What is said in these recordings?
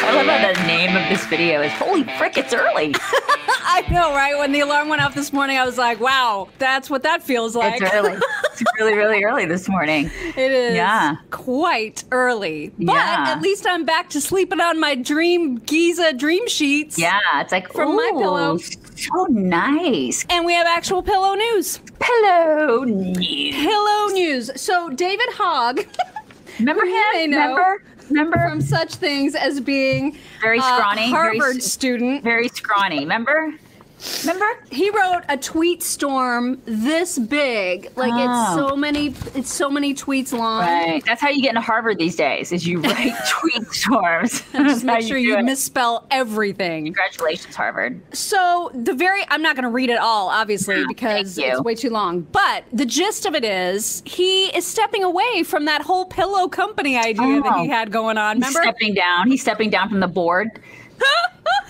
I love how the name of this video is Holy Frick, it's early. I know, right? When the alarm went off this morning, I was like, wow, that's what that feels like. It's early. It's really, really early this morning. It is Yeah. quite early. But Yeah. at least I'm back to sleeping on my dream Giza dream sheets. Yeah, it's like From my pillow. So nice. And we have actual pillow news. Pillow news. Pillow news. So David Hogg, Remember him? know Remember? Remember? from such things as being Very scrawny, very Harvard s- student, Very scrawny. Remember? Remember? he wrote a tweet storm this big. Like Oh. it's so many it's so many tweets long. Right. That's how you get into Harvard these days. Is you write tweet storms. Just make sure do you misspell everything. Congratulations, Harvard. So the very I'm not going to read it all obviously because it's way too long. But the gist of it is he is stepping away from that whole pillow company idea that Oh. he had going on. He's Remember? stepping down. He's stepping down from the board.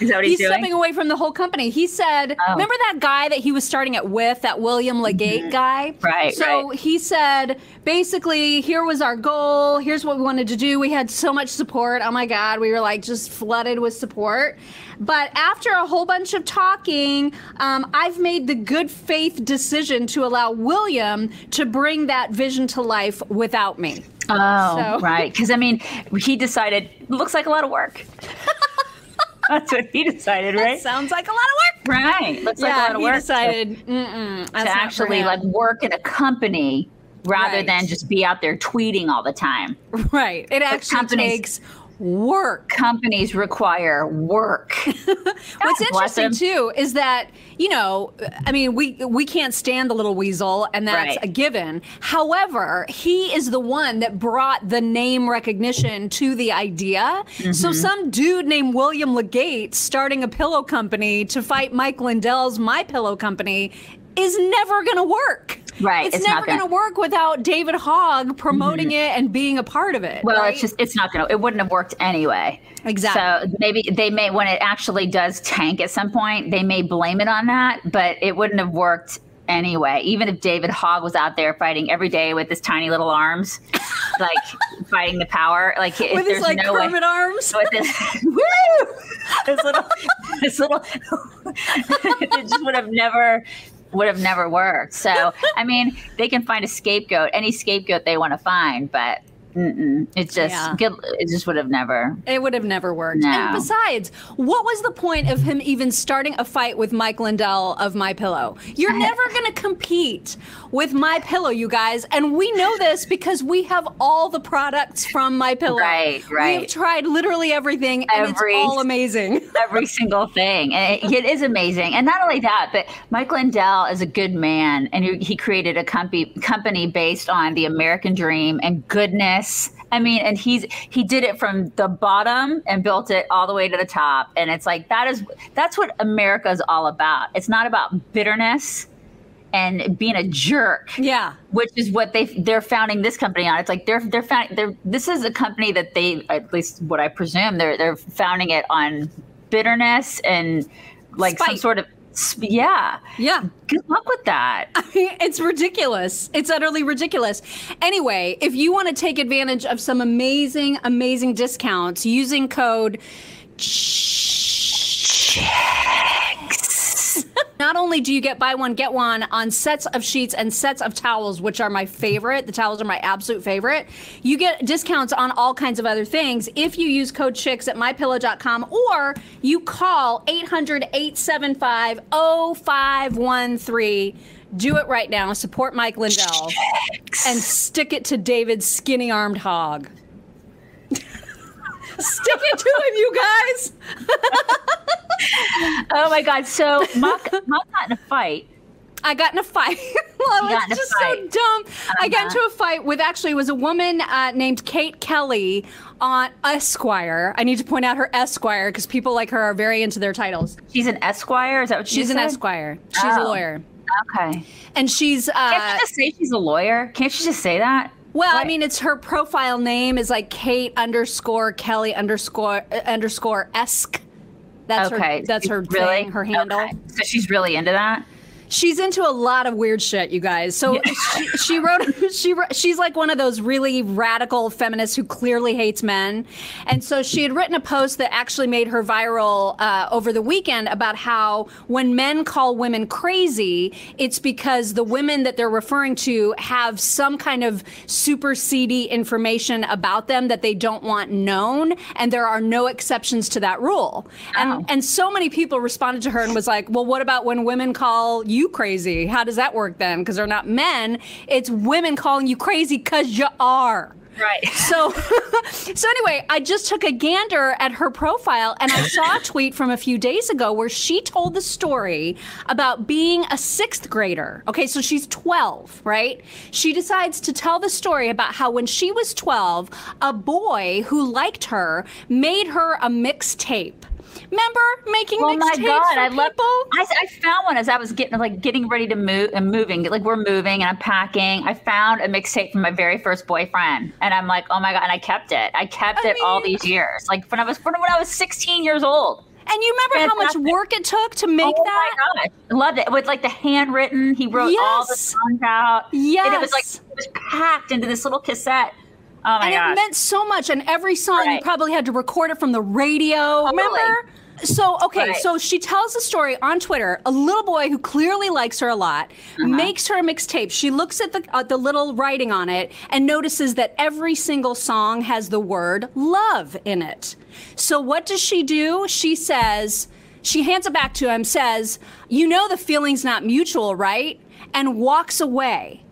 Is that what he's, He's doing? stepping away from the whole company. He said, Oh. remember that guy that he was starting it with, that William Legate guy? Mm-hmm. Right, So right. he said, basically, here was our goal. Here's what we wanted to do. We had so much support. Oh my God. We were like just flooded with support. But after a whole bunch of talking, um, I've made the good faith decision to allow William to bring that vision to life without me. Oh, So- right. Because I mean, he decided looks like a lot of work. That's what he decided, right? Sounds like a lot of work. Right. Looks like a yeah, lot of he work. decided, to actually like work in a company rather Right. than just be out there tweeting all the time. Right. It actually takes work. Companies require work. What's interesting too is that you know, I mean, we we can't stand the little weasel, and that's Right. a given. However, he is the one that brought the name recognition to the idea. Mm-hmm. So some dude named William Legate starting a pillow company to fight Mike Lindell's My Pillow Company is never going to work. Right, It's, it's never going to work without David Hogg promoting mm-hmm. it and being a part of it. Well, right? it's just it's not gonna it wouldn't have worked anyway. Exactly. So maybe they may when it actually does tank at some point, they may blame it on that, but it wouldn't have worked anyway. Even if David Hogg was out there fighting every day with his tiny little arms, like fighting the power, like with his like no Kermit way. arms. with this, woo! this little, this little, it just would have never, would have never worked. So, I mean, they can find a scapegoat, any scapegoat they want to find, but mm-mm, it just, Yeah. good, it just would have never. It would have never worked. No. And besides, what was the point of him even starting a fight with Mike Lindell of My Pillow? You're never going to compete with My Pillow, you guys, and we know this because we have all the products from My Pillow. Right, right. We've tried literally everything, and Every- it's all amazing. Every single thing, and it, it is amazing. And not only that, but Mike Lindell is a good man, and he, he created a company company based on the American dream and goodness. I mean, and he's he did it from the bottom and built it all the way to the top. And it's like that is that's what America is all about. It's not about bitterness and being a jerk yeah. which is what they they're founding this company on. It's like they're they're found they're this is a company that they at least what I presume they're they're founding it on bitterness and like some sort of yeah. Yeah. Good luck with that. it's ridiculous. It's utterly ridiculous. Anyway, if you want to take advantage of some amazing, amazing discounts using code Not only do you get buy one get one on sets of sheets and sets of towels, which are my favorite, the towels are my absolute favorite. You get discounts on all kinds of other things if you use code chicks at mypillow.com or you call 800-875-0513. Do it right now. Support Mike Lindell and stick it to David's skinny armed hog. stick it to him, you guys. Oh my god! So Mock Mock got in a fight. I got in a fight. well, You got in a it's just so dumb. I got Uh-huh. into a fight with actually it was a woman uh, named Kate Kelly on Esquire. I need to point out her Esquire because people like her are very into their titles. She's an esquire. Is that what She's an said? Esquire. She's a Oh. lawyer, Okay. and she's. Can't Uh, you just say she's a lawyer? Can't you just say that? well, I mean, it's her profile name is like Kate underscore Kelly underscore uh, underscore Esk. That's okay. her. That's her really? thing. Her handle. Okay. So she's really into that. She's into a lot of weird shit, you guys. So yeah. she, she, wrote, she she's like one of those really radical feminists who clearly hates men, and so she had written a post that actually made her viral uh, over the weekend about how when men call women crazy, it's because the women that they're referring to have some kind of super seedy information about them that they don't want known, and there are no exceptions to that rule. And oh. and so many people responded to her and was like, well, what about when women call you you crazy. How does that work then? Because they're not men. It's women calling you crazy because you are. Right. So, so anyway, I just took a gander at her profile and I saw a tweet from a few days ago where she told the story about being a sixth grader. Okay, so she's 12, right? She decides to tell the story about how when she was 12, a boy who liked her made her a mixtape Remember making oh my god, I love. I, I found one as I was getting like getting ready to move and uh, moving. Like we're moving and I'm packing. I found a mixtape from my very first boyfriend, and I'm like, oh my god, and I kept it. I kept I it mean, all these years. Like when I was when I was 16 years old. And you remember Fantastic. how much work it took to make oh that? Oh my god, loved it with like the handwritten. He wrote yes. all the songs out. Yes, and it was like it was packed into this little cassette. Oh and gosh. it meant so much. And every song right. you probably had to record it from the radio. Totally. Remember? So okay, right. so she tells the story on Twitter. A little boy who clearly likes her a lot uh-huh. makes her a mixtape. She looks at the uh, the little writing on it and notices that every single song has the word love in it. So what does she do? She says she hands it back to him, says, "You know the feeling's not mutual, right?" and walks away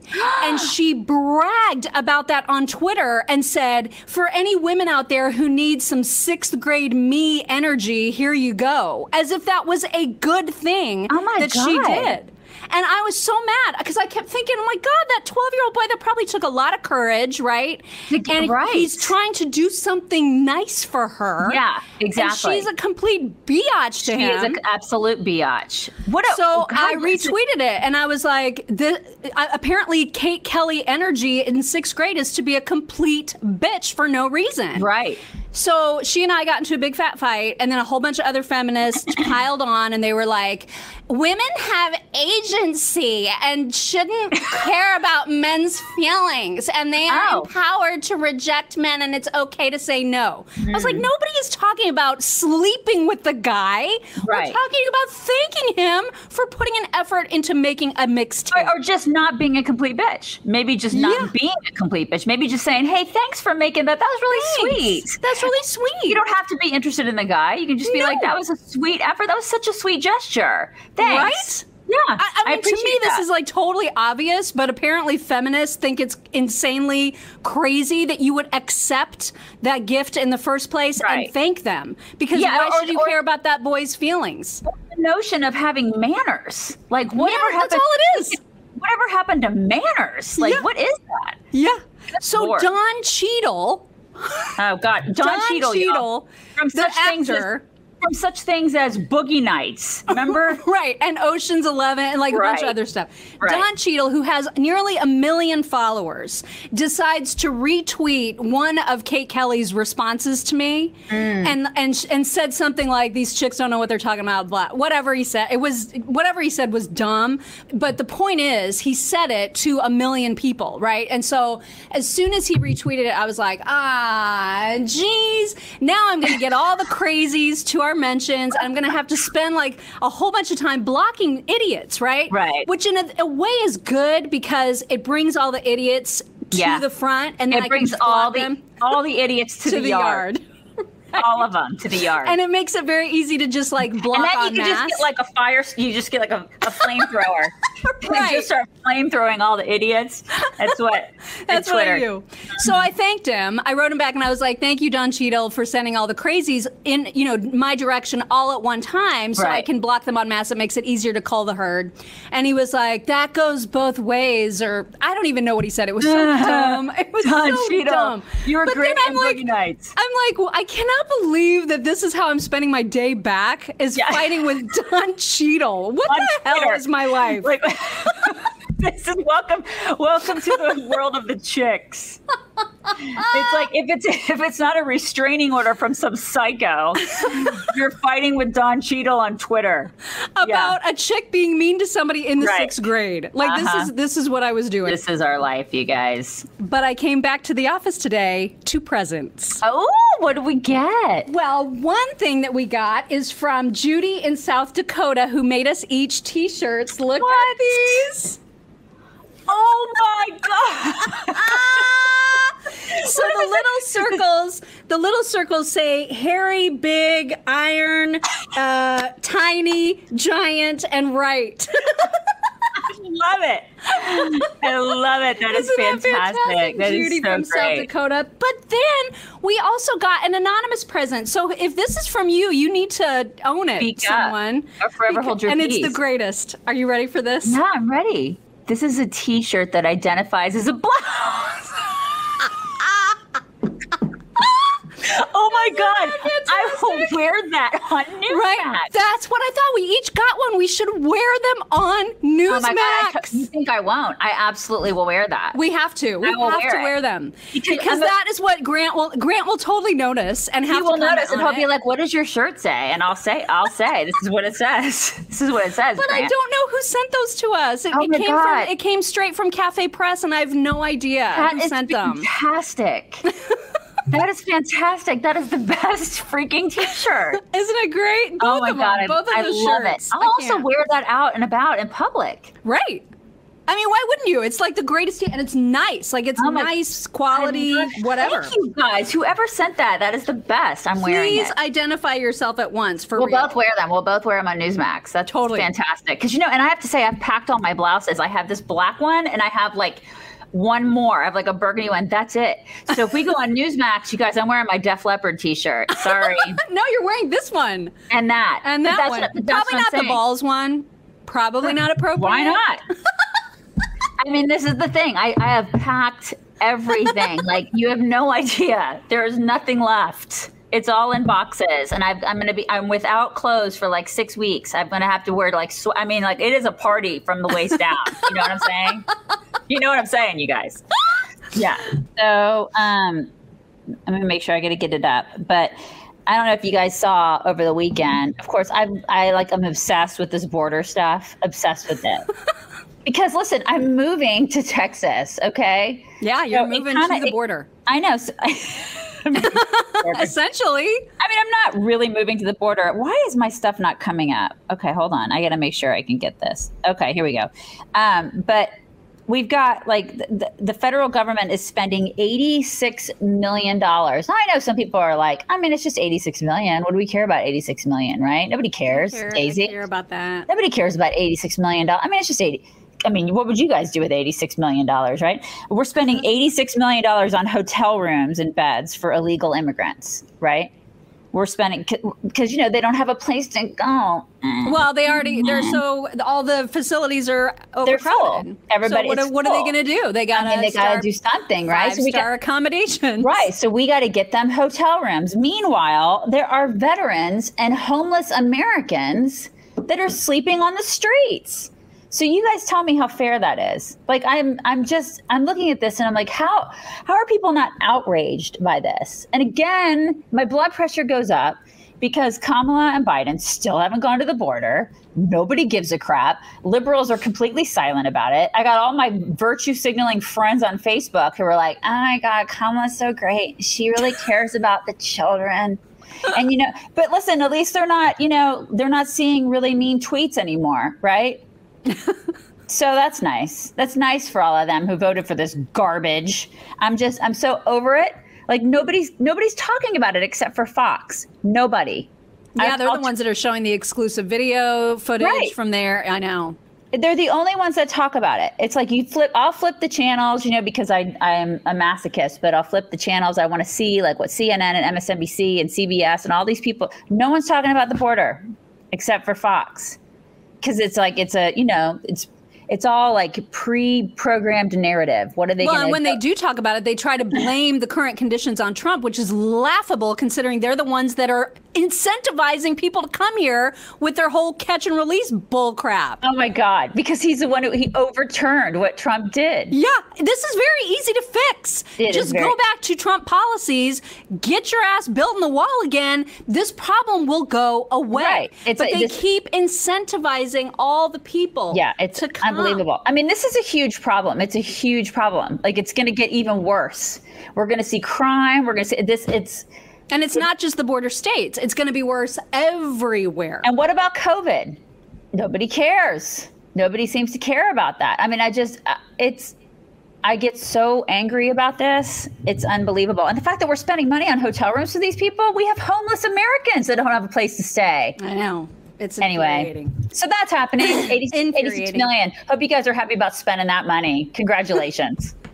and she bragged about that on Twitter and said, for any women out there who need some sixth grade me energy, here you go. As if that was a good thing oh that God. she did. And I was so mad because I kept thinking, oh my God, that 12 year old boy that probably took a lot of courage, right? And right. he's trying to do something nice for her. Yeah, exactly. And she's a complete biatch to she him. She is an absolute biatch. What a, so God, I retweeted it and I was like, the, uh, apparently Kate Kelly energy in sixth grade is to be a complete bitch for no reason. Right. So she and I got into a big fat fight, and then a whole bunch of other feminists piled on, and they were like, Women have agency and shouldn't care about men's feelings, and they are oh. empowered to reject men, and it's okay to say no. Mm. I was like, hmm. Nobody is talking about sleeping with the guy. Right. We're talking about thanking him for putting an effort into making a mixed or, or, just not being a complete bitch. Maybe just not yeah. being a complete bitch. Maybe just saying, Hey, thanks for making that. That was really thanks. sweet. That's really sweet. You don't have to be interested in the guy. You can just be no. like, that was a sweet effort. That was such a sweet gesture. Thanks. Right? Yeah. I, I mean, I to me, that. this is like totally obvious, but apparently feminists think it's insanely crazy that you would accept that gift in the first place right. and thank them. Because yeah, why or, should you or, care about that boy's feelings? The notion of having manners. Like, whatever yeah, happened, that's all it is. Whatever happened to manners? Like, yeah. what is that? Yeah. so, Lord. Don Cheadle Oh God, Don, Don Cheadle, Cheadle from such things as from such things as Boogie Nights, remember? right, and Ocean's Eleven, and like right. a bunch of other stuff. Right. Don Cheadle, who has nearly a million followers, decides to retweet one of Kate Kelly's responses to me, mm. and and and said something like, "These chicks don't know what they're talking about." Blah, whatever he said, it was whatever he said was dumb. But the point is, he said it to a million people, right? And so as soon as he retweeted it, I was like, ah, geez, now I'm going to get all the crazies to our mentions. I'm going to have to spend like a whole bunch of time blocking idiots, right? Right. Which in a, a way is good because it brings all the idiots to yeah. the front, and then it I brings all the all the idiots to, to the, the, yard. yard all of them to the yard. And it makes it very easy to just like block And then you can just get like a fire. You just get like a, a flamethrower. right. just start flamethrowing all the idiots. That's what. That's what I do. So I thanked him. I wrote him back and I was like, "Thank you, Don Cheadle, for sending all the crazies in you know my direction all at one time, so right. I can block them on mass. It makes it easier to call the herd." And he was like, "That goes both ways," or I don't even know what he said. It was so dumb. It was Don so Cheadle, dumb. You were but great in like, Nights. I'm like, well, I cannot believe that this is how I'm spending my day back is yeah. fighting with Don Cheadle. What the hell is my life? Like, this is welcome, welcome to the world of the chicks. it's like if it's if it's not a restraining order from some psycho, you're fighting with Don Cheadle on Twitter about yeah. a chick being mean to somebody in the right. sixth grade. Like uh-huh. this is this is what I was doing. This is our life, you guys. But I came back to the office today. Two presents. Oh, what did we get? Well, one thing that we got is from Judy in South Dakota, who made us each T-shirts. Look what? at these. Oh my god. so the little circles, the little circles say hairy, big, iron, uh, tiny, giant, and right. love it. I love it. That is fantastic. That, fantastic? that Judy is so from great. South Dakota. But then we also got an anonymous present. So if this is from you, you need to own it, Speak someone. Up. Or forever because, hold your And peace. it's the greatest. Are you ready for this? Yeah, I'm ready. This is a T-shirt that identifies as a blouse. oh my god, Will wear that on Newsmax. Right, that's what I thought. We each got one. We should wear them on Newsmax. Oh my god, t- you think I won't? I absolutely will wear that. We have to. We have wear to it. wear them because, because that is what Grant will. Grant will totally notice and have. He will notice, and he'll it. be like, "What does your shirt say?" And I'll say, "I'll say this is what it says. This is what it says." But Grant. I don't know who sent those to us. It, oh it my came god. from. It came straight from Cafe Press, and I have no idea that who sent them. Fantastic. That is fantastic. That is the best freaking t-shirt. Isn't it great? Oh both oh my god, them. both of I, those love shirts. it. I'll also can't. wear that out and about in public. Right. I mean, why wouldn't you? It's like the greatest, and it's nice. Like it's oh nice quality, whatever. Thank you guys. Whoever sent that, that is the best. I'm Please wearing. Please identify yourself at once. For we'll real. both wear them. We'll both wear them on Newsmax. That's totally fantastic. Because you know, and I have to say, I've packed all my blouses. I have this black one, and I have like one more. I have like a burgundy one. That's it. So if we go on Newsmax, you guys, I'm wearing my Def Leppard t-shirt. Sorry. no, you're wearing this one. And that. And that one. What, Probably not the balls one. Probably not appropriate. Why not? I mean, this is the thing. I, I have packed everything. like you have no idea. There is nothing left. It's all in boxes, and i am going to be. I'm without clothes for like six weeks. I'm going to have to wear like. Sw- I mean, like it is a party from the waist down. you know what I'm saying? You know what I'm saying, you guys? Yeah. So, um, I'm going to make sure I get to get it up, but. I don't know if you guys saw over the weekend. Of course, I'm I like I'm obsessed with this border stuff. Obsessed with it. because listen, I'm moving to Texas. Okay. Yeah, you're so moving kinda, to the border. It, I know. So, Essentially. I mean, I'm not really moving to the border. Why is my stuff not coming up? Okay, hold on. I got to make sure I can get this. Okay, here we go. Um, but we've got like the, the federal government is spending 86 million dollars i know some people are like i mean it's just 86 million what do we care about 86 million right nobody cares I care, daisy care about that nobody cares about 86 million dollars i mean it's just 80 I mean, what would you guys do with $86 million, right? We're spending mm-hmm. $86 million on hotel rooms and beds for illegal immigrants, right? We're spending because you know they don't have a place to go. Mm, well, they already they're mm. so all the facilities are they're full. Everybody, so what, are, what are they going to do? They got I mean, they got to do something, right? So we got accommodations, right? So we got to get them hotel rooms. Meanwhile, there are veterans and homeless Americans that are sleeping on the streets. So you guys tell me how fair that is. Like I'm I'm just I'm looking at this and I'm like how how are people not outraged by this? And again, my blood pressure goes up because Kamala and Biden still haven't gone to the border. Nobody gives a crap. Liberals are completely silent about it. I got all my virtue signaling friends on Facebook who were like, "Oh my god, Kamala's so great. She really cares about the children." and you know, but listen, at least they're not, you know, they're not seeing really mean tweets anymore, right? So that's nice. That's nice for all of them who voted for this garbage. I'm just I'm so over it. Like nobody's nobody's talking about it except for Fox. Nobody. Yeah, I, they're I'll the ones that are showing the exclusive video footage right. from there. I know. They're the only ones that talk about it. It's like you flip I'll flip the channels, you know, because I I'm a masochist, but I'll flip the channels I want to see like what CNN and MSNBC and CBS and all these people. No one's talking about the border except for Fox because it's like it's a you know it's it's all like pre-programmed narrative. What are they? Well, and when go- they do talk about it, they try to blame the current conditions on Trump, which is laughable considering they're the ones that are incentivizing people to come here with their whole catch and release bull crap. Oh my God! Because he's the one who he overturned what Trump did. Yeah, this is very easy to fix. It Just very- go back back to Trump policies, get your ass built in the wall again, this problem will go away. Right. It's but a- they this- keep incentivizing all the people. Yeah, it's to come. Unbelievable. I mean, this is a huge problem. It's a huge problem. Like it's going to get even worse. We're going to see crime. We're going to see this. It's And it's not just the border states. It's going to be worse everywhere. and what about COVID? Nobody cares. Nobody seems to care about that. I mean, I just uh, it's. I get so angry about this. It's unbelievable. And the fact that we're spending money on hotel rooms for these people, we have homeless Americans that don't have a place to stay. I know. It's Anyway, so that's happening. 80, 86 Infuriating. million. Hope you guys are happy about spending that money. Congratulations.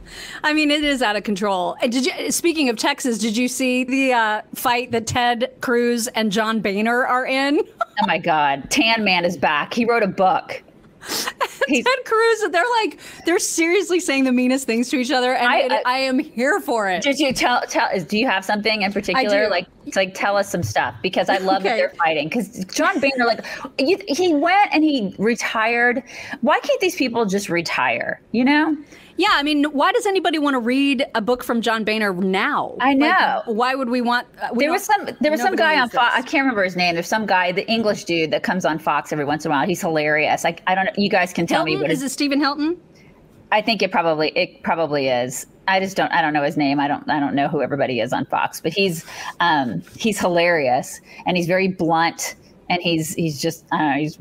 I mean, it is out of control. And did you? Speaking of Texas, did you see the uh, fight that Ted Cruz and John Boehner are in? Oh my God. Tan Man is back. He wrote a book. Ted Cruz, they're like, they're seriously saying the meanest things to each other, and I- I, I- uh, I am here for it. did you tell, tell, do you have something in particular? Like, it's like, tell us some stuff because I love that they're fighting. Because John Boehner, like, you, he went and he retired. Why can't these people just retire? You know? Yeah, I mean, why does anybody want to read a book from John Boehner now? I Like, know. why would we want? uh, we There was some there was some guy on Fox. I can't remember his name. There's some guy, the English dude that comes on Fox every once in a while. He's hilarious. Like I don't know. You guys can tell me Hilton? what Is it Stephen Hilton? I think it probably it probably is. I just don't I don't know his name. I don't I don't know who everybody is on Fox, but he's um he's hilarious and he's very blunt and he's he's just I don't know, he's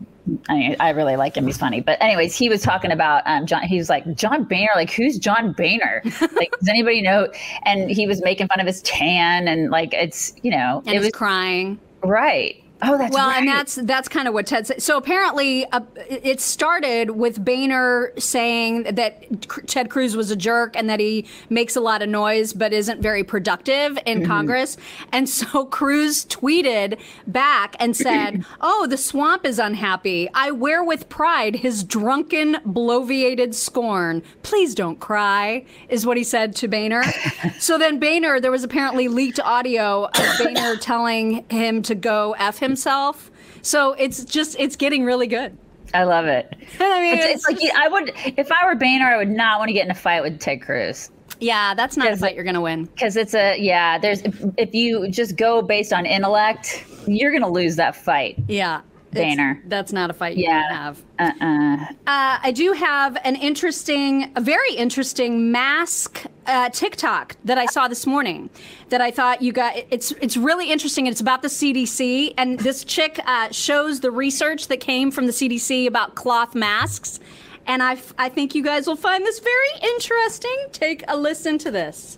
I mean, I really like him. He's funny. But anyways, he was talking about um John he was like John Boehner, like who's John Boehner? like does anybody know? And he was making fun of his tan and like it's, you know, And it was crying. right. Oh, that's Well, right. and that's that's kind of what Ted said. So apparently, uh, it started with Boehner saying that C- Ted Cruz was a jerk and that he makes a lot of noise but isn't very productive in Congress. And so Cruz tweeted back and said, "Oh, the swamp is unhappy. I wear with pride his drunken, bloviated scorn. Please don't cry," is what he said to Boehner. so then Boehner, there was apparently leaked audio of Boehner telling him to go f himself. So it's just it's getting really good. I love it. I mean, It's, it's like I would if I were Boehner, I would not want to get in a fight with Ted Cruz. yeah, that's not a fight you're gonna win. because it's a yeah there's if, if you just go based on intellect you're gonna lose that fight Yeah, it's- That's not a fight you Yeah. have. uh-uh Uh, I do have an interesting, a very interesting mask uh, TikTok that I saw this morning. That I thought you got. It's it's really interesting. It's about the CDC, and this chick uh, shows the research that came from the CDC about cloth masks. And I, f- I think you guys will find this very interesting. Take a listen to this.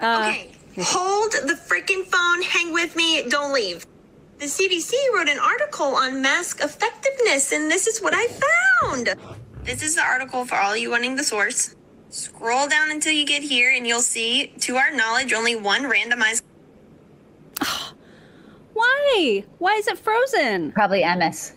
Uh, Okay, hold the freaking phone, hang with me, don't leave. The CDC wrote an article on mask effectiveness, and this is what I found. This is the article for all you wanting the source. Scroll down until you get here, and you'll see, to our knowledge, only one randomized Why? Why is it frozen? probably ms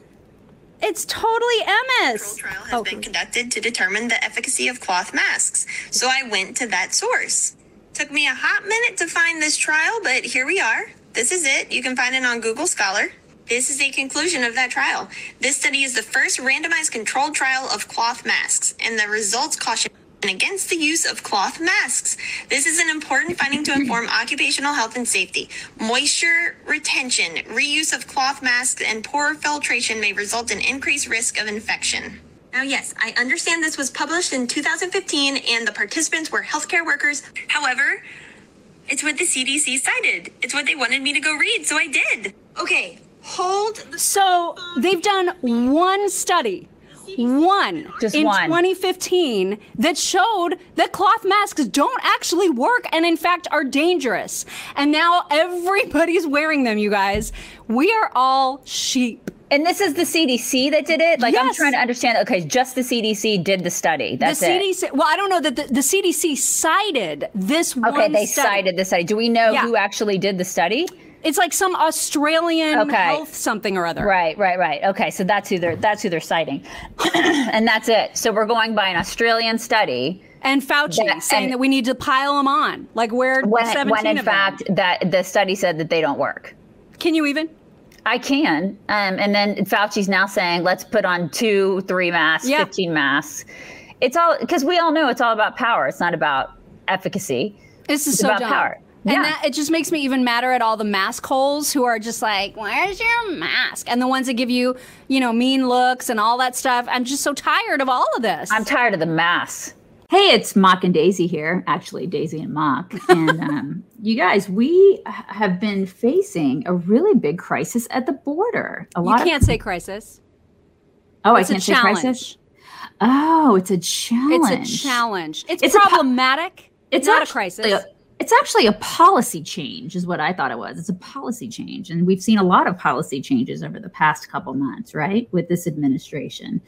It's totally MS. control trial has Oh, been conducted to determine the efficacy of cloth masks. So I went to that source. Took me a hot minute to find this trial, but here we are. This is it. You can find it on Google Scholar. This is a conclusion of that trial. This study is the first randomized controlled trial of cloth masks, and the results caution against the use of cloth masks. This is an important finding to inform occupational health and safety. Moisture retention, reuse of cloth masks, and poor filtration may result in increased risk of infection. Now, yes, I understand this was published in 2015 and the participants were healthcare workers. However, it's what the CDC cited. It's what they wanted me to go read, so I did. Okay, hold the So they've done one study, one Just in one. 2015 that showed that cloth masks don't actually work and in fact are dangerous. And now everybody's wearing them, you guys. We are all sheep. and this is the cdc that did it like i'm trying to understand okay just the cdc did the study that's the it CDC, well, I don't know that the, the CDC cited this one okay they study. cited the study do we know Yeah. who actually did the study It's like some Australian Okay. health something or other. right right right okay so that's who they're that's who they're citing and that's it so we're going by an australian study And Fauci That- saying and- that we need to pile them on. Like where when, 17 when in of them. fact that the study said that they don't work Can you even? I can. Um, and then Fauci's now saying, let's put on two, three masks, Yeah. 15 masks. It's all because we all know it's all about power. It's not about efficacy. This is It's so about dumb. power. And Yeah. that it just makes me even madder at all the mask holes who are just like, "Where's your mask?" And the ones that give you, you know, mean looks and all that stuff. I'm just so tired of all of this. I'm tired of the mass. Hey, it's Mock and Daisy here. Actually, Daisy and Mock. And um, you guys, we have been facing a really big crisis at the border. A lot you can't of say crisis. oh, It's I a can't say challenge. crisis. Oh, it's a challenge. It's a challenge. It's, It's a problematic. It's not a crisis. It's actually a policy change, is what I thought it was. It's a policy change, and we've seen a lot of policy changes over the past couple months, right, with this administration.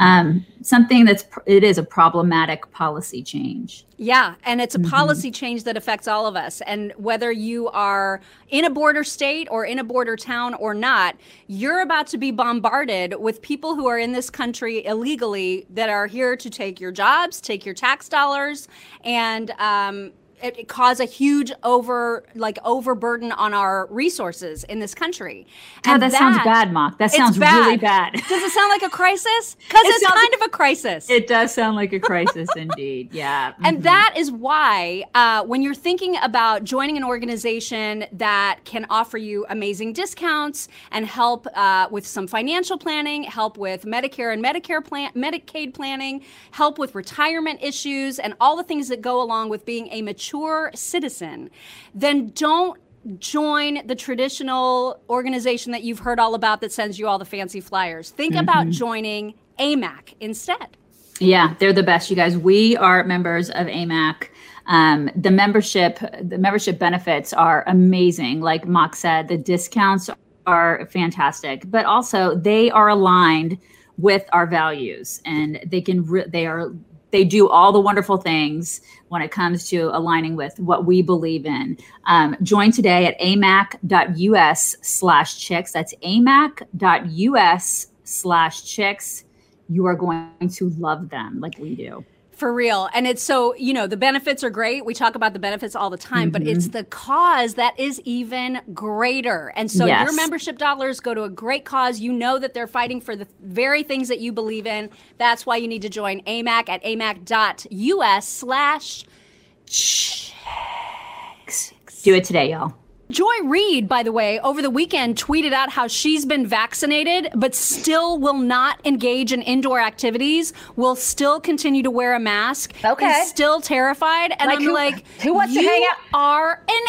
Um, something that's it is a problematic policy change. Yeah, and it's a Mm-hmm. policy change that affects all of us. And whether you are in a border state or in a border town or not, you're about to be bombarded with people who are in this country illegally that are here to take your jobs, take your tax dollars, and um, it, it cause a huge over like overburden on our resources in this country. God, that, sounds bad, Mock. That sounds really bad. Does it sound like a crisis? Because It it's kind of a crisis. It does sound like a crisis indeed. Yeah. And Mhm. that is why, uh, when you're thinking about joining an organization that can offer you amazing discounts and help uh, with some financial planning, help with Medicare and Medicare plan- Medicaid planning, help with retirement issues, and all the things that go along with being a mature citizen, then don't join the traditional organization that you've heard all about that sends you all the fancy flyers. Think about joining AMAC instead. Yeah, they're the best, you guys. We are members of AMAC. Um, the membership, the membership benefits are amazing. Like Mock said, the discounts are fantastic, but also they are aligned with our values, and they can re- they are they do all the wonderful things when it comes to aligning with what we believe in. Um, join today at amac.us slash chicks. That's amac.us slash chicks you are going to love them like we do. For real. And it's so, you know, the benefits are great. We talk about the benefits all the time, but Mm-hmm. it's the cause that is even greater. And so Yes. your membership dollars go to a great cause. You know that they're fighting for the very things that you believe in. That's why you need to join AMAC at amac.us slash Do it today, y'all. Joy Reid, by the way, over the weekend tweeted out how she's been vaccinated, but still will not engage in indoor activities, will still continue to wear a mask. Okay. Is still terrified. And Like I'm who- like, who wants to hang out- are an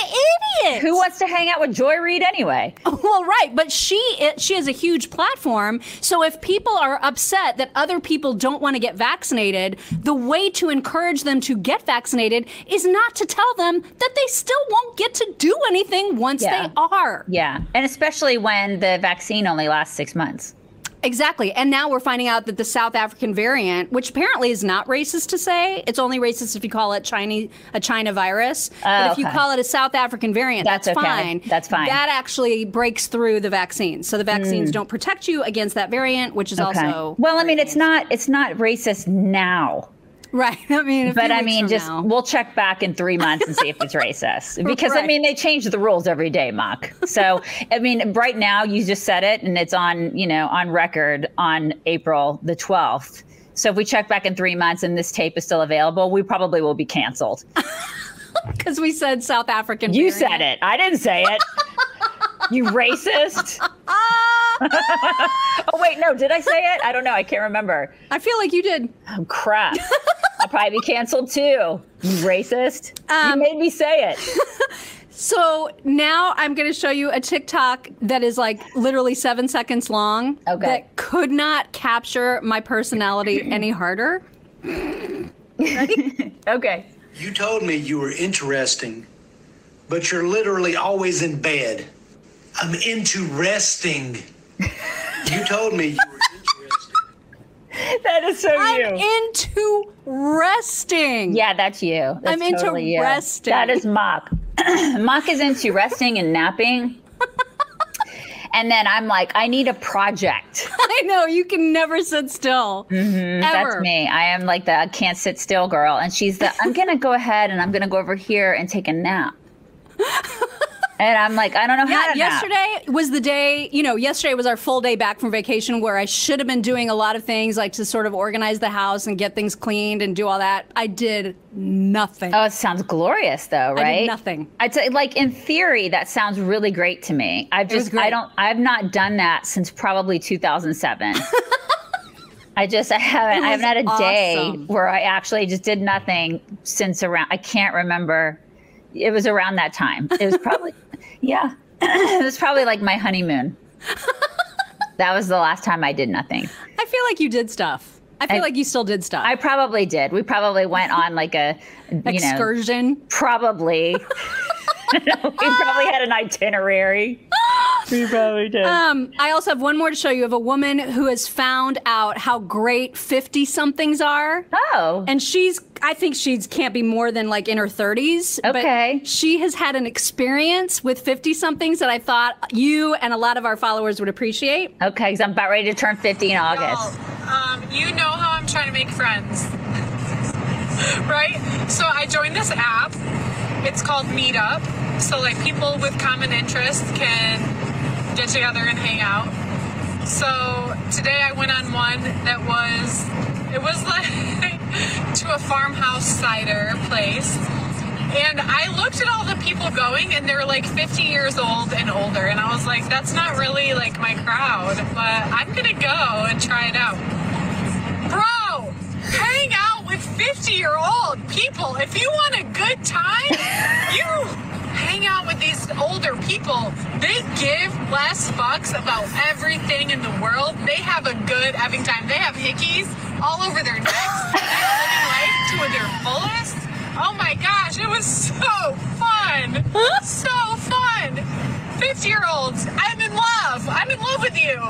idiot. Who wants to hang out with Joy Reid anyway? Well, right, but she it, she has a huge platform. So if people are upset that other people don't want to get vaccinated, the way to encourage them to get vaccinated is not to tell them that they still won't get to do anything once Yeah. they are. Yeah. And especially when the vaccine only lasts six months. Exactly. And now we're finding out that the South African variant, which apparently is not racist to say, it's only racist if you call it Chinese a China virus. but if oh, you call it a South African variant, That's that's, okay. fine. That's fine. That actually breaks through the vaccines. So the vaccines hmm. don't protect you against that variant, which is also well, I mean, it's not it's not racist now. Right. I mean, But I mean, just now. we'll check back in three months and see if it's racist. Because I mean, they change the rules every day, Mock. So I mean, right now you just said it, and it's on you know on record on April the twelfth. So if we check back in three months and this tape is still available, we probably will be canceled. because we said South African. You variant. said it. I didn't say it. you racist. oh wait, no, did I say it? I don't know. I can't remember. I feel like you did. Oh crap. I'll probably be canceled too. You racist. Um, you made me say it. So now I'm going to show you a TikTok that is like literally seven seconds long. Okay. That could not capture my personality any harder. Okay. You told me you were interesting, but you're literally always in bed. I'm into resting. You told me you were interesting. That is so I'm you. into resting. yeah, that's you. That's I'm into you. resting. That is Mock. Mock is into resting and napping. And then I'm like, I need a project. I know you can never sit still. Mm-hmm. That's me. I am like the I can't sit still girl. And she's the, I'm going to go ahead and I'm going to go over here and take a nap. And I'm like, I don't know how Yeah, nap. yesterday was the day, you know, yesterday was our full day back from vacation where I should have been doing a lot of things like to sort of organize the house and get things cleaned and do all that. I did nothing. Oh, it sounds glorious though, I did right? nothing. I'd say, like in theory, that sounds really great to me. I've just. I don't, I've not done that since probably 2007. I just, I haven't, I haven't had a was day where I actually just did nothing since around. I can't remember. It was around that time. It was probably, yeah, it was probably like my honeymoon. that was the last time I did nothing. I feel like you did stuff. I feel I- like you still did stuff. I probably did. We probably went on like a, you know, Excursion. Probably. we probably had an itinerary. we probably did. Um, I also have one more to show you of a woman who has found out how great 50 somethings are. oh. And she's, I think she can't be more than like in her 30s. Okay. But she has had an experience with 50 somethings that I thought you and a lot of our followers would appreciate. okay, because I'm about ready to turn 50 in August. Um, you know how I'm trying to make friends, right? So I joined this app. It's called Meetup. So like people with common interests can get together and hang out. So today I went on one that was it was like to a farmhouse cider place. And I looked at all the people going and they're like 50 years old and older and I was like that's not really like my crowd, but I'm going to go and try it out. Bro, hang out with 50 year old people. If you want a good time, you hang out with these older people. They give less fucks about everything in the world. They have a good having time. They have hickeys all over their necks. They're living life to their fullest. Oh my gosh, it was so fun. So fun. 50 year olds, I'm in love. I'm in love with you.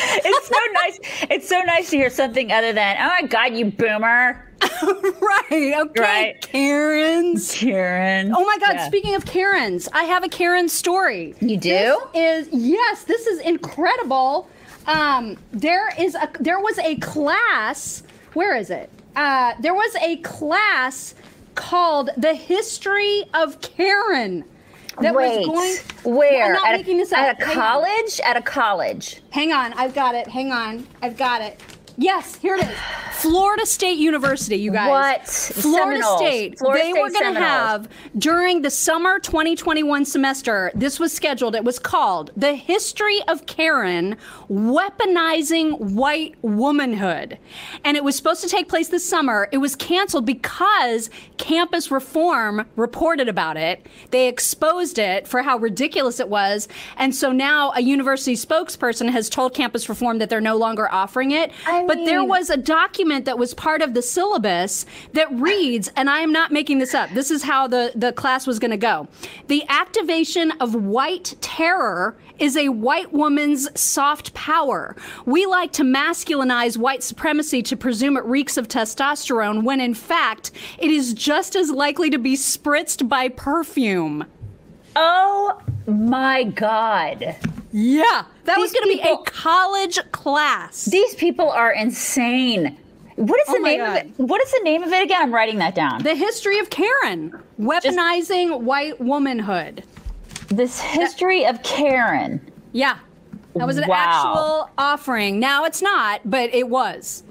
It's so nice. It's so nice to hear something other than, oh my God, you boomer. right. Okay. Right. Karens. Karen. Oh my God! Yeah. Speaking of Karens, I have a Karen story. You do? This is yes, this is incredible. Um, there is a there was a class. Where is it? Uh, there was a class called the History of Karen. That Wait, was going. where? I'm not at making a, this up. At a Hang on. college? At a college. Hang on, I've got it. Hang on, I've got it. Yes, here it is. Florida State University, you guys. What? Florida Seminoles. State. Florida they State were going to have during the summer 2021 semester. This was scheduled. It was called "The History of Karen: Weaponizing White Womanhood," and it was supposed to take place this summer. It was canceled because Campus Reform reported about it. They exposed it for how ridiculous it was, and so now a university spokesperson has told Campus Reform that they're no longer offering it. I but there was a document that was part of the syllabus that reads, and I am not making this up. This is how the, the class was going to go. The activation of white terror is a white woman's soft power. We like to masculinize white supremacy to presume it reeks of testosterone when in fact it is just as likely to be spritzed by perfume. Oh my God. Yeah, that was going to be a college class. These people are insane. What is Oh the name of it? What is the name of it again? I'm writing that down. The history of Karen, weaponizing white womanhood. This history of Karen. Yeah. That was an Wow. actual offering. Now it's not, but it was.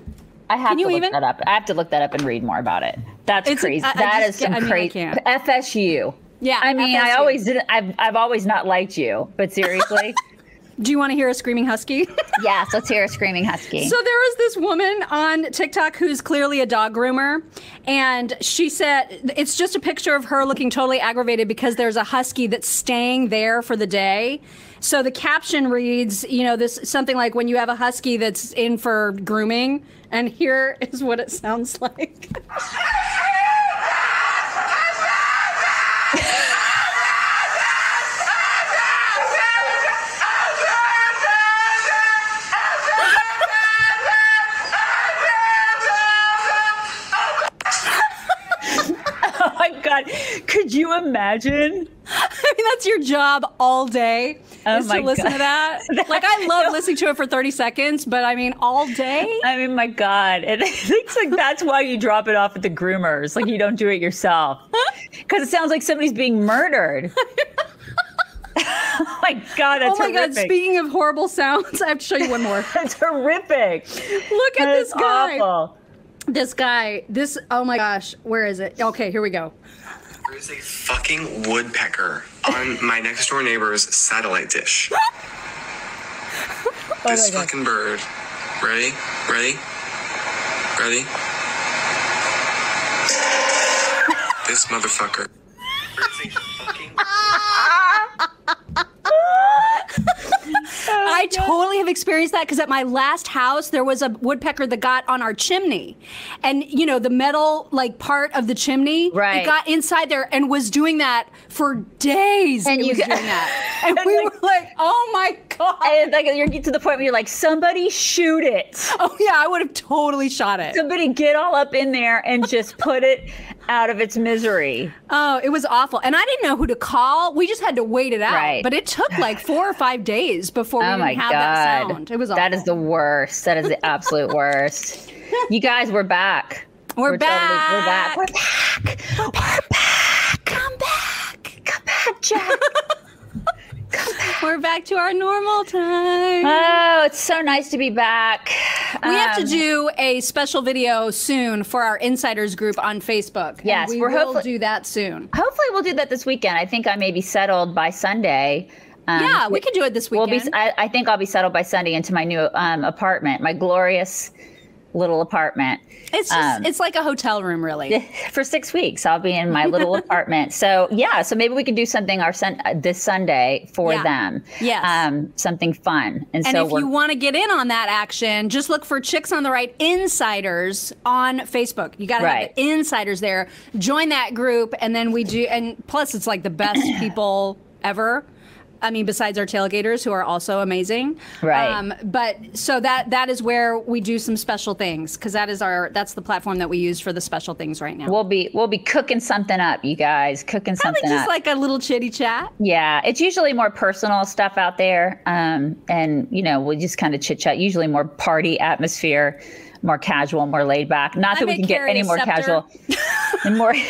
I have Can to you look even? that up. I have to look that up and read more about it. That's It's- crazy. I- I That is just some I mean, crazy. FSU. Yeah, I mean, I always didn't. I've I've always not liked you, but seriously, Do you want to hear a screaming husky? yes. Let's hear a screaming husky. So there was this woman on TikTok who's clearly a dog groomer, and she said it's just a picture of her looking totally aggravated because there's a husky that's staying there for the day. So the caption reads, you know, this something like when you have a husky that's in for grooming, and here is what it sounds like. Imagine? I mean, that's your job all day Oh is to listen God. to that. Like, I love listening to it for 30 seconds, but I mean, all day? I mean, my God, it, it's like that's why you drop it off at the groomers. Like you don't do it yourself. Because it sounds like somebody's being murdered. oh my god, that's horrible. oh my horrific. god! Speaking of horrible sounds, I have to show you one more. that's horrific. Look at That this guy. awful. This guy. This. Oh my gosh. Where is it? Okay, here we go. There's a fucking woodpecker on my next door neighbor's satellite dish. Oh this fucking bird. Ready? Ready? Ready? this motherfucker. There's a fucking I totally have experienced that because at my last house there was a woodpecker that got on our chimney, and you know the metal like part of the chimney. Right. It got inside there and was doing that for days. And it you was doing that, and And we were like, "Oh my god!" And like you're to the point where you're like, somebody shoot it. oh yeah, I would have totally shot it. Somebody get all up in there and just put it out of its misery. Oh, it was awful, and I didn't know who to call. We just had to wait it out. Right. But it took like four or five days before oh we Oh didn't my have that god, sound. It was awful. that is the worst. That is the absolute worst. You guys, we're back. We're, totally- back. we're back. We're back. We're back. Come back. Come back, Jack. We're back to our normal time. oh, it's so nice to be back. We have to Um, do a special video soon for our insiders group on Facebook. Yes, we we're will hopefully- do that soon. Hopefully, we'll do that this weekend. I think I may be settled by Sunday. Um, yeah, we can do it this We'll be. I, I think I'll be settled by Sunday into my new um, apartment, my glorious little apartment. it's just, um, it's like a hotel room, really. For six weeks, I'll be in my little apartment. So yeah, so maybe we can do something our sun, uh, this Sunday for Yeah. them. Yes. um, something fun. And, And so if you want to get in on that action, just look for Chicks on the Right Insiders on Facebook. You got to Right. have the insiders there. Join that group, and then we do. And plus, it's like the best people ever. I mean, besides our tailgaters, who are also amazing, Right. but so that that is where we do some special things because that is our that's the platform that we use for the special things right now. we'll be we'll be cooking something up, you guys, cooking Probably something just up. like a little chitty chat. Yeah, it's usually more personal stuff out there. Um, and, you know, we just kind of chit chat, usually more party atmosphere, more casual, more laid back. Not I that we can get any more casual and more.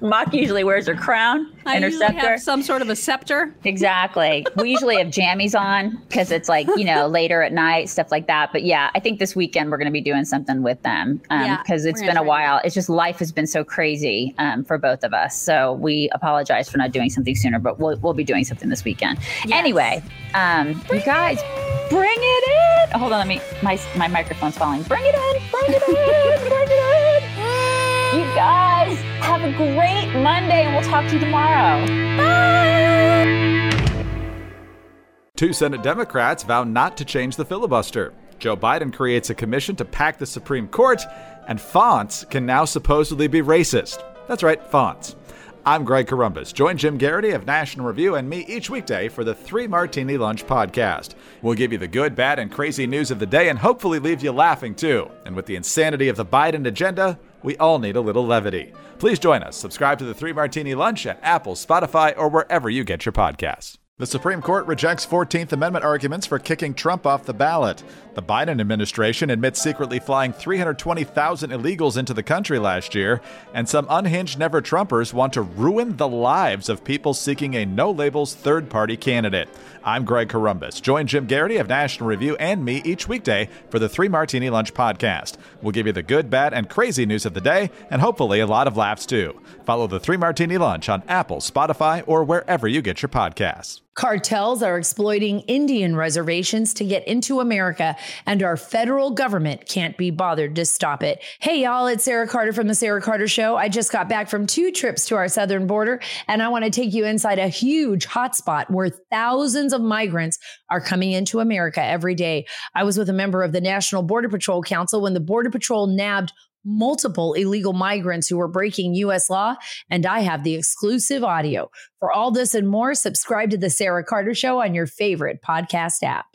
Mock usually wears her crown I and her usually scepter. have some sort of a scepter. Exactly. We usually have jammies on because it's like, you know, later at night, stuff like that. But yeah, I think this weekend we're going to be doing something with them because we're it's gonna been a while. It's just life has been so crazy um, for both of us. So we apologize for not doing something sooner, but we'll, we'll be doing something this weekend. Anyway, um, you guys, bring it in. Hold on, let me, my, my microphone's falling. Bring it in, bring it in, bring it in. You guys have a great Monday and we'll talk to you tomorrow. Two Senate Democrats vow not to change the filibuster. Joe Biden creates a commission to pack the Supreme Court, and fonts can now supposedly be racist. That's right, fonts. I'm Greg Corombos. Join Jim Geraghty of National Review and me each weekday for the Three Martini Lunch podcast. We'll give you the good, bad, and crazy news of the day and hopefully leave you laughing too. And with the insanity of the Biden agenda, we all need a little levity. Please join us. Subscribe to the Three Martini Lunch at Apple, Spotify, or wherever you get your podcasts. The Supreme Court rejects 14th Amendment arguments for kicking Trump off the ballot. The Biden administration admits secretly flying 320,000 illegals into the country last year, and some unhinged never Trumpers want to ruin the lives of people seeking a no labels third party candidate. I'm Greg Corombos. Join Jim Geraghty of National Review and me each weekday for the Three Martini Lunch podcast. We'll give you the good, bad, and crazy news of the day, and hopefully a lot of laughs too. Follow the Three Martini Lunch on Apple, Spotify, or wherever you get your podcasts. Cartels are exploiting Indian reservations to get into America, and our federal government can't be bothered to stop it. Hey, y'all, it's Sara Carter from The Sara Carter Show. I just got back from two trips to our southern border, and I want to take you inside a huge hotspot where thousands of migrants are coming into America every day. I was with a member of the National Border Patrol Council when the Border Patrol nabbed multiple illegal migrants who were breaking U.S. law, and I have the exclusive audio. For all this and more, subscribe to The Sara Carter Show on your favorite podcast app.